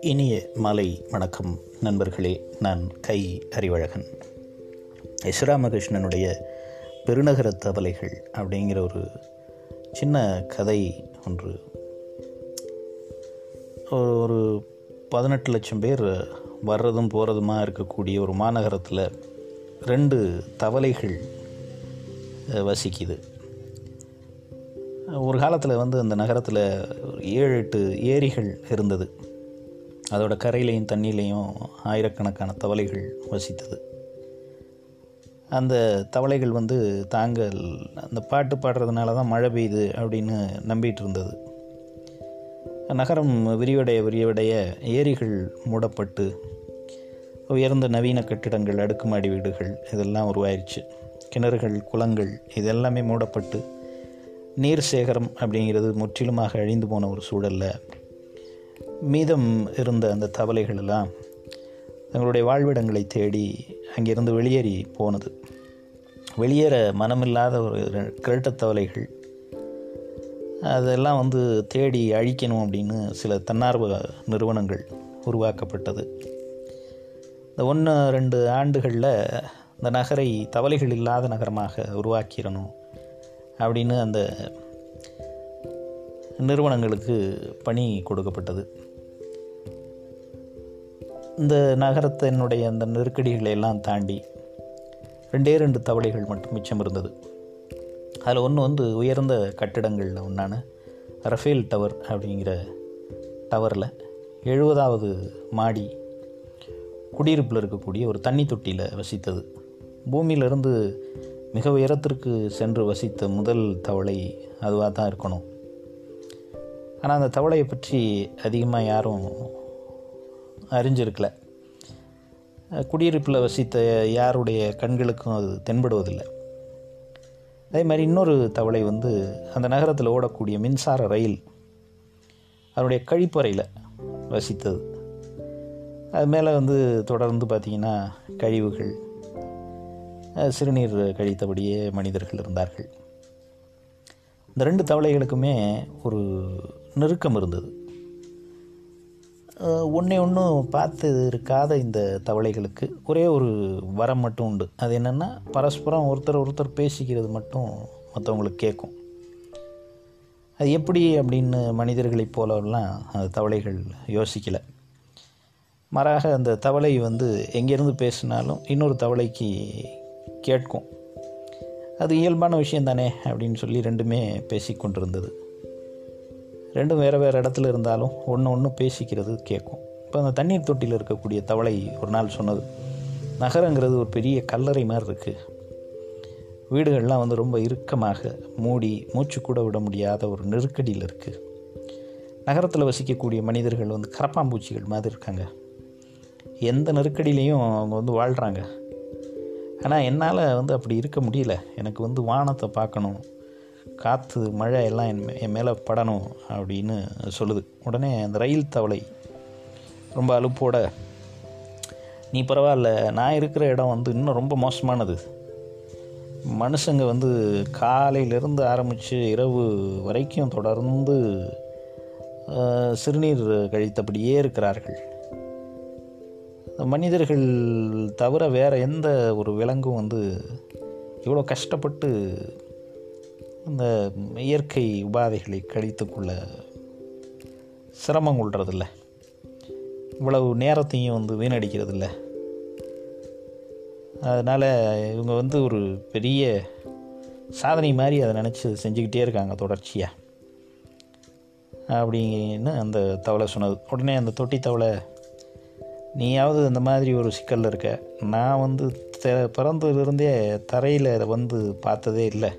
இனிய மாலை வணக்கம் நண்பர்களே நான் கை அறிவழகன் எஸ் ராமகிருஷ்ணனுடைய பெருநகர தவளைகள் அப்படிங்கிற ஒரு சின்ன கதை ஒன்று. ஒரு பதினெட்டு லட்சம் பேர் வர்றதும் போகிறதுமா இருக்கக்கூடிய ஒரு மாநகரத்தில் ரெண்டு தவளைகள் வசிக்குது. ஒரு காலத்தில் வந்து அந்த நகரத்தில் ஏழு எட்டு ஏரிகள் இருந்தது. அதோட கரையிலையும் தண்ணியிலையும் ஆயிரக்கணக்கான தவளைகள் வசித்தது. அந்த தவளைகள் வந்து தாங்கள் அந்த பாட்டு பாடுறதுனால தான் மழை பெய்யுது அப்படின்னு நம்பிட்டு இருந்தது. நகரம் விரிவடைய விரிவடைய ஏரிகள் மூடப்பட்டு உயர்ந்த நவீன கட்டிடங்கள் அடுக்குமாடி வீடுகள் இதெல்லாம் உருவாயிருச்சு. கிணறுகள் குளங்கள் இதெல்லாமே மூடப்பட்டு நீர் சேகரம் அப்படிங்கிறது முற்றிலுமாக அழிந்து போன ஒரு சூழலில் மீதம் இருந்த அந்த தவளைகளெல்லாம் தங்களுடைய வாழ்விடங்களை தேடி அங்கிருந்து வெளியேறி போனது. வெளியேற மனமில்லாத ஒரு கிரட்ட தவளைகள். அதெல்லாம் வந்து தேடி அழிக்கணும் அப்படின்னு சில தன்னார்வ நிறுவனங்கள் உருவாக்கப்பட்டது. இந்த ஒன்று ரெண்டு ஆண்டுகளில் இந்த நகரை தவளைகள் இல்லாத நகரமாக உருவாக்கிடணும் அப்படின்னு அந்த நிறுவனங்களுக்கு பணி கொடுக்கப்பட்டது. இந்த நகரத்தினுடைய அந்த நெருக்கடிகளை எல்லாம் தாண்டி ரெண்டே ரெண்டு தவளைகள் மட்டும் மிச்சம் இருந்தது. அதில் ஒன்று வந்து உயர்ந்த கட்டிடங்களில் ஒன்றான ரஃபேல் டவர் அப்படிங்கிற டவரில் எழுபதாவது மாடி குடியிருப்பில் இருக்கக்கூடிய ஒரு தண்ணி தொட்டியில் வசித்தது. பூமியிலிருந்து மிக உயரத்திற்கு சென்று வசித்த முதல் தவளை அதுவாக தான் இருக்கணும். ஆனால் அந்த தவளையை பற்றி அதிகமாக யாரும் அறிஞ்சிருக்கல. குடியிருப்பில் வசித்த யாருடைய கண்களுக்கும் அது தென்படுவதில்லை. அதே மாதிரி இன்னொரு தவளை வந்து அந்த நகரத்தில் ஓடக்கூடிய மின்சார ரயில் அதனுடைய கழிப்பறையில் வசித்தது. அது மேலே வந்து தொடர்ந்து பார்த்திங்கன்னா கழிவுகள் சிறுநீர் கழித்தபடியே மனிதர்கள் இருந்தார்கள். இந்த ரெண்டு தவளைகளுக்குமே ஒரு நெருக்கம் இருந்தது. ஒன்றே ஒன்றும் பார்த்து இருக்காத இந்த தவளைகளுக்கு ஒரே ஒரு வரம் மட்டும் உண்டு. அது என்னென்னா பரஸ்பரம் ஒருத்தர் ஒருத்தர் பேசிக்கிறது மட்டும் மற்றவங்களுக்கு கேட்கும் அது எப்படி அப்படின்னு மனிதர்களைப் போலலாம் அந்த தவளைகள் யோசிக்கலை. மாறாக அந்த தவளை வந்து எங்கேருந்து பேசினாலும் இன்னொரு தவளைக்கு கேட்கும். அது இயல்பான விஷயம் தானே அப்படின்னு சொல்லி ரெண்டுமே பேசி கொண்டிருந்தது. ரெண்டும் வேறு வேறு இடத்துல இருந்தாலும் ஒன்று ஒன்று பேசிக்கிறது கேட்கும். இப்போ அந்த தண்ணீர் தொட்டியில் இருக்கக்கூடிய தவளை ஒரு நாள் சொன்னது நகரங்கிறது ஒரு பெரிய கல்லறை மாதிரி இருக்குது வீடுகள்லாம் வந்து ரொம்ப இறுக்கமாக மூடி மூச்சு கூட விட முடியாத ஒரு நெருக்கடியில் இருக்குது நகரத்தில் வசிக்கக்கூடிய மனிதர்கள் வந்து கரப்பாம்பூச்சிகள் மாதிரி இருக்காங்க. எந்த நெருக்கடியிலையும் அவங்க வந்து வாழ்கிறாங்க ஆனால் என்னால் வந்து அப்படி இருக்க முடியல. எனக்கு வந்து வானத்தை பார்க்கணும். காற்று மழை எல்லாம் என் என் மேலே படணும் அப்படின்னு சொல்லுது. உடனே அந்த ரயில் தவளை ரொம்ப அலுப்போட நீ பரவாயில்ல நான் இருக்கிற இடம் வந்து இன்னும் ரொம்ப மோசமானது. மனுஷங்க வந்து காலையிலேருந்து ஆரம்பித்து இரவு வரைக்கும் தொடர்ந்து சிறுநீர் கழித்தபடியே இருக்கிறார்கள். மனிதர்கள் தவிர வேறு எந்த ஒரு விலங்கும் வந்து இவ்வளோ கஷ்டப்பட்டு இந்த இயற்கை உபாதைகளை கழித்துக்கொள்ள சிரமம் கொள்றதில்ல. இவ்வளவு நேரத்தையும் வந்து வீணடிக்கிறதில்ல. அதனால் இவங்க வந்து ஒரு பெரிய சாதனை மாதிரி அதை நினச்சி செஞ்சுக்கிட்டே இருக்காங்க தொடர்ச்சியாக அப்படின்னு அந்த தவளை சொன்னது. உடனே அந்த தொட்டி தவளை நீயாவது இந்த மாதிரி ஒரு சிக்கலில் இருக்க. நான் வந்து த பிறந்ததுலேருந்தே தரையில் வந்து பார்த்ததே இல்லை.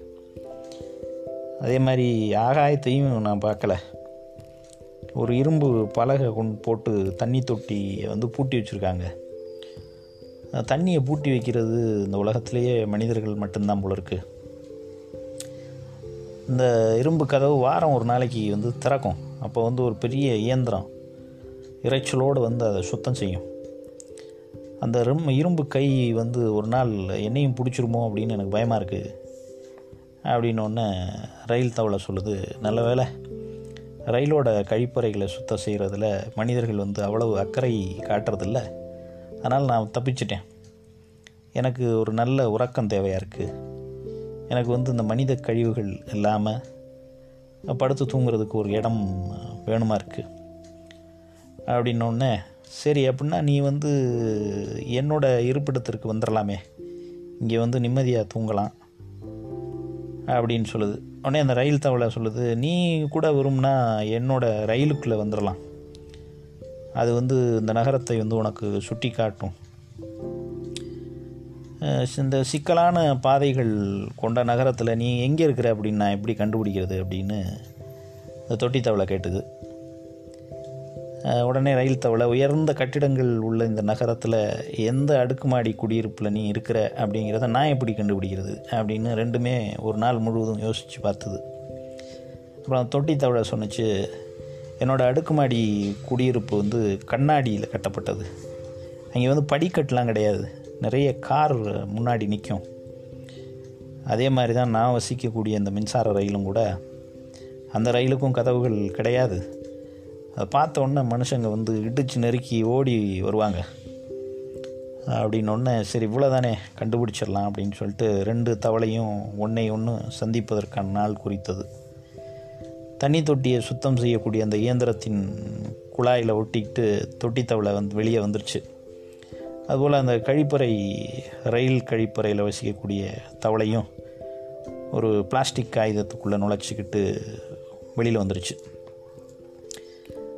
அதே மாதிரி ஆகாயத்தையும் நான் பார்க்கல. ஒரு இரும்பு பலகை கொண்டு போட்டு தண்ணி தொட்டி வந்து பூட்டி வச்சுருக்காங்க. தண்ணியை பூட்டி வைக்கிறது இந்த உலகத்திலேயே மனிதர்கள் மட்டும்தான் போல இருக்குது இந்த இரும்பு கதவு வாரம் ஒரு நாளைக்கு வந்து திறக்கும். அப்போ வந்து ஒரு பெரிய இயந்திரம். இறைச்சலோடு வந்து அதை சுத்தம் செய்யும். அந்த ரும் இரும்பு கை வந்து ஒரு நாள் என்னையும் பிடிச்சிருமோ அப்படின்னு எனக்கு பயமாக இருக்குது அப்படின்னொன்னே ரயில் தவளை சொல்லுது நல்ல வேலை ரயிலோட கழிப்பறைகளை சுத்தம் செய்கிறதுல மனிதர்கள் வந்து அவ்வளவு அக்கறை காட்டுறதில்ல. அதனால் நான் தப்பிச்சிட்டேன். எனக்கு ஒரு நல்ல உறக்கம் தேவையாக இருக்குது எனக்கு வந்து இந்த மனித கழிவுகள் இல்லாமல் படுத்து தூங்குறதுக்கு ஒரு இடம் வேணுமா இருக்குது அப்படின்னோடனே சரி அப்படின்னா நீ வந்து என்னோட இருப்பிடத்திற்கு வந்துடலாமே இங்கே வந்து நிம்மதியாக தூங்கலாம். அப்படின்னு சொல்லுது. உடனே அந்த ரயில் தவளை சொல்லுது நீ கூட விரும்புனா என்னோட ரயிலுக்குள்ளே வந்துடலாம் அது வந்து இந்த நகரத்தை வந்து உனக்கு சுட்டி காட்டும். இந்த சிக்கலான பாதைகள் கொண்ட நகரத்தில் நீ எங்கே இருக்கிற அப்படின்னு நான் எப்படி கண்டுபிடிக்கிறது அப்படின்னு இந்த தொட்டி தவளை கேட்டுது. உடனே ரயில் தவளை உயர்ந்த கட்டிடங்கள் உள்ள இந்த நகரத்தில் எந்த அடுக்குமாடி குடியிருப்பில் நீ இருக்கிற அப்படிங்கிறத நான் எப்படி கண்டுபிடிக்கிறது அப்படின்னு ரெண்டுமே ஒரு நாள் முழுவதும் யோசித்து பார்த்தது. அப்புறம் தொட்டி தவளை சொன்னுச்சு என்னோடய அடுக்குமாடி குடியிருப்பு வந்து கண்ணாடியில் கட்டப்பட்டது. அங்கே வந்து படிக்கட்டுலாம் கிடையாது. நிறைய கார் முன்னாடி நிற்கும் அதே மாதிரி தான் நான் வசிக்கக்கூடிய இந்த மின்சார ரயிலும் கூட. அந்த ரயிலுக்கும் கதவுகள் கிடையாது. அதை பார்த்த உடனே மனுஷங்க வந்து இடிச்சு நெருக்கி ஓடி வருவாங்க. அப்படின்னொடனே சரி இவ்வளோதானே கண்டுபிடிச்சிடலாம் அப்படின்னு சொல்லிட்டு ரெண்டு தவளையும் ஒன்றை ஒன்று சந்திப்பதற்கான நாள் குறித்தது. தண்ணி தொட்டியை சுத்தம் செய்யக்கூடிய அந்த இயந்திரத்தின் குழாயில் ஒட்டிக்கிட்டு தொட்டி தவளை வந்து வெளியே வந்துருச்சு. அதுபோல் அந்த கழிப்பறை ரயில் கழிப்பறையில் வசிக்கக்கூடிய தவளையும் ஒரு பிளாஸ்டிக் காகிதத்துக்குள்ளே நுழைச்சிக்கிட்டு வெளியில் வந்துருச்சு.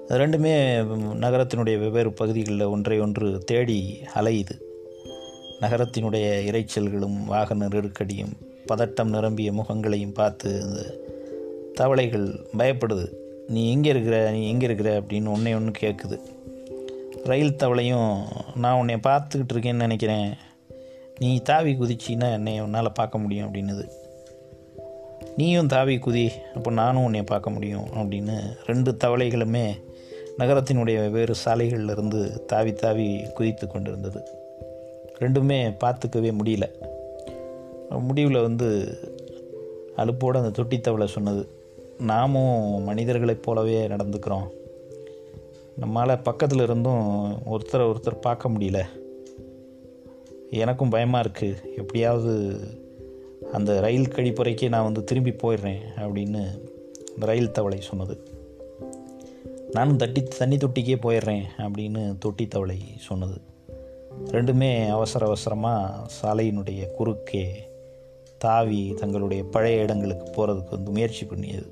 ரெண்டுமே நகரத்தினுடைய வெவ்வேறு பகுதிகளில் ஒன்றை ஒன்று தேடி அலையுது. நகரத்தினுடைய இரைச்சல்களும் வாகன நெருக்கடியும் பதட்டம் நிரம்பிய முகங்களையும் பார்த்து இந்த தவளைகள் பயப்படுது. நீ எங்கே இருக்கிற? நீ எங்கே இருக்கிற? அப்படின்னு ஒன்றே ஒன்று கேட்குது. ரயில் தவளையும் நான் உன்னை பார்த்துக்கிட்டு இருக்கேன்னு நினைக்கிறேன். நீ தாவி குதிச்சின்னா என்னை உன்னால் பார்க்க முடியும் அப்படின்னுது. நீயும் தாவி குதி அப்போ நானும் உன்னை பார்க்க முடியும் அப்படின்னு ரெண்டு தவளைகளுமே நகரத்தினுடைய வெவ்வேறு சாலைகளிலிருந்து தாவி தாவி குதித்து கொண்டிருந்தது. ரெண்டுமே பார்த்துக்கவே முடியல. முடிவில் வந்து அலுப்போடு அந்த தொட்டி தவளை சொன்னது நாமும் மனிதர்களைப் போலவே நடந்துக்கிறோம். நம்மளால் பக்கத்தில் இருந்தும் ஒருத்தரை ஒருத்தர் பார்க்க முடியல. எனக்கும் பயமாக இருக்குது எப்படியாவது அந்த ரயில் கழிப்பறைக்கே நான் வந்து திரும்பி போயிடுறேன் அப்படின்னு அந்த ரயில் தவளை சொன்னது. நானும் தட்டி தண்ணி தொட்டிக்கே போயிடுறேன் அப்படின்னு தொட்டி தவளை சொன்னது. ரெண்டுமே அவசர அவசரமாக சாலையினுடைய குறுக்கே தாவி தங்களுடைய பழைய இடங்களுக்கு போகிறதுக்கு வந்து முயற்சி பண்ணியது.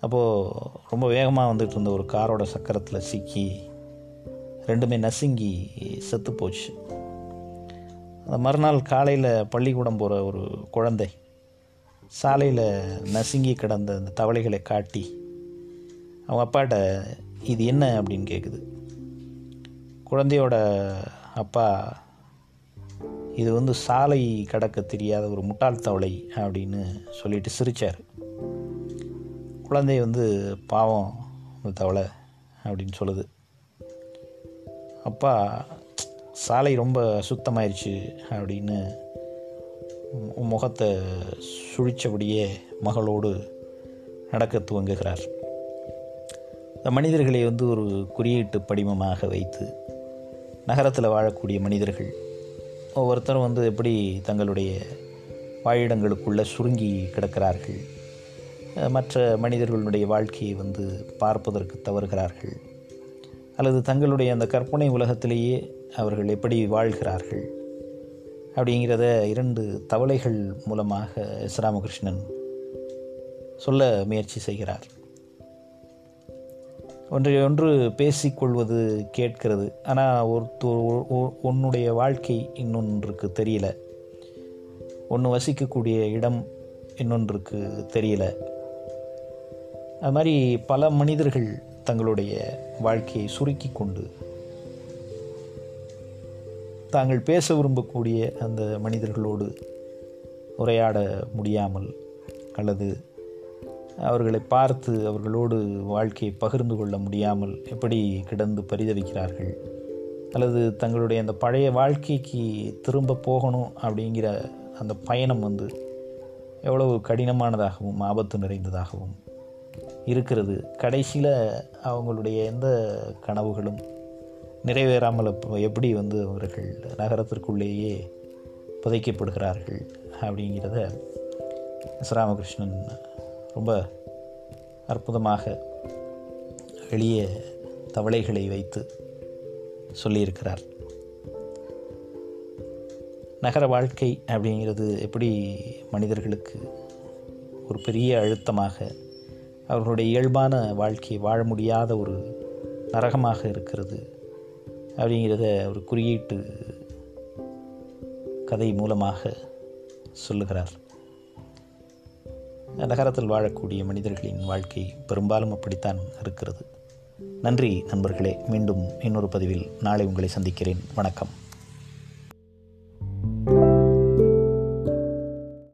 அப்போது ரொம்ப வேகமாக வந்துட்டு இருந்த ஒரு காரோட சக்கரத்தில் சிக்கி ரெண்டுமே நசுங்கி செத்து போச்சு. அந்த மறுநாள் காலையில் பள்ளிக்கூடம் போகிற ஒரு குழந்தை சாலையில் நசுங்கி கிடந்த அந்த தவளைகளை காட்டி அவங்க அப்பாட்ட இது என்ன? அப்படின்னு கேட்குது குழந்தையோட அப்பா இது வந்து சாலை கடக்க தெரியாத ஒரு முட்டாள் தவளை அப்படின்னு சொல்லிட்டு சிரித்தார் குழந்தை வந்து பாவம் அந்த தவளை அப்படின்னு சொல்லுது. அப்பா சாலை ரொம்ப சுத்தமாயிருச்சு அப்படின்னு முகத்தை சுழிச்சபடியே மகளோடு நடக்க துவங்குகிறார். மனிதர்களை வந்து ஒரு குறியீட்டு படிமமாக வைத்து நகரத்தில் வாழக்கூடிய மனிதர்கள் ஒவ்வொருத்தரும் வந்து எப்படி தங்களுடைய வாழிடங்களுக்குள்ளே சுருங்கி கிடக்கிறார்கள் மற்ற மனிதர்களுடைய வாழ்க்கையை வந்து பார்ப்பதற்கு தவறுகிறார்கள் அல்லது தங்களுடைய அந்த கற்பனை உலகத்திலேயே அவர்கள் எப்படி வாழ்கிறார்கள் அப்படிங்கிறத இரண்டு தவளைகள் மூலமாக ராமகிருஷ்ணன் சொல்ல முயற்சி செய்கிறார். ஒன்றை ஒன்று பேசிக்கொள்வது கேட்கிறது. ஆனால் ஒருத்தர் உன்னுடைய வாழ்க்கை இன்னொன்றுக்கு தெரியல. ஒன்று வசிக்கக்கூடிய இடம் இன்னொன்றுக்கு தெரியல. அது மாதிரி பல மனிதர்கள் தங்களுடைய வாழ்க்கையை சுருக்கி கொண்டு தாங்கள் பேச விரும்பக்கூடிய அந்த மனிதர்களோடு உரையாட முடியாமல் அல்லது அவர்களை பார்த்து அவர்களோடு வாழ்க்கையை பகிர்ந்து கொள்ள முடியாமல் எப்படி கிடந்து பரிதவிக்கிறார்கள்? அல்லது தங்களுடைய அந்த பழைய வாழ்க்கைக்கு திரும்ப போகணும் அப்படிங்கிற அந்த பயணம் வந்து எவ்வளவு கடினமானதாகவும் ஆபத்து நிறைந்ததாகவும் இருக்கிறது. கடைசியில் அவங்களுடைய எந்த கனவுகளும் நிறைவேறாமல் எப்படி வந்து அவர்கள் நகரத்திற்குள்ளேயே புதைக்கப்படுகிறார்கள் அப்படிங்கிறத ராமகிருஷ்ணன் ரொம்ப அற்புதமாக எளிய தவளைகளை வைத்து சொல்லியிருக்கிறார். நகர வாழ்க்கை அப்படிங்கிறது எப்படி மனிதர்களுக்கு ஒரு பெரிய அழுத்தமாக அவர்களுடைய இயல்பான வாழ்க்கையை வாழ முடியாத ஒரு நரகமாக இருக்கிறது அப்படிங்கிறத ஒரு குறியீட்டு கதை மூலமாக சொல்லுகிறார். நகரத்தில் வாழக்கூடிய மனிதர்களின் வாழ்க்கை பெரும்பாலும் அப்படித்தான் இருக்கிறது. நன்றி நண்பர்களே. மீண்டும் இன்னொரு பதிவில் நாளை உங்களை சந்திக்கிறேன். வணக்கம்.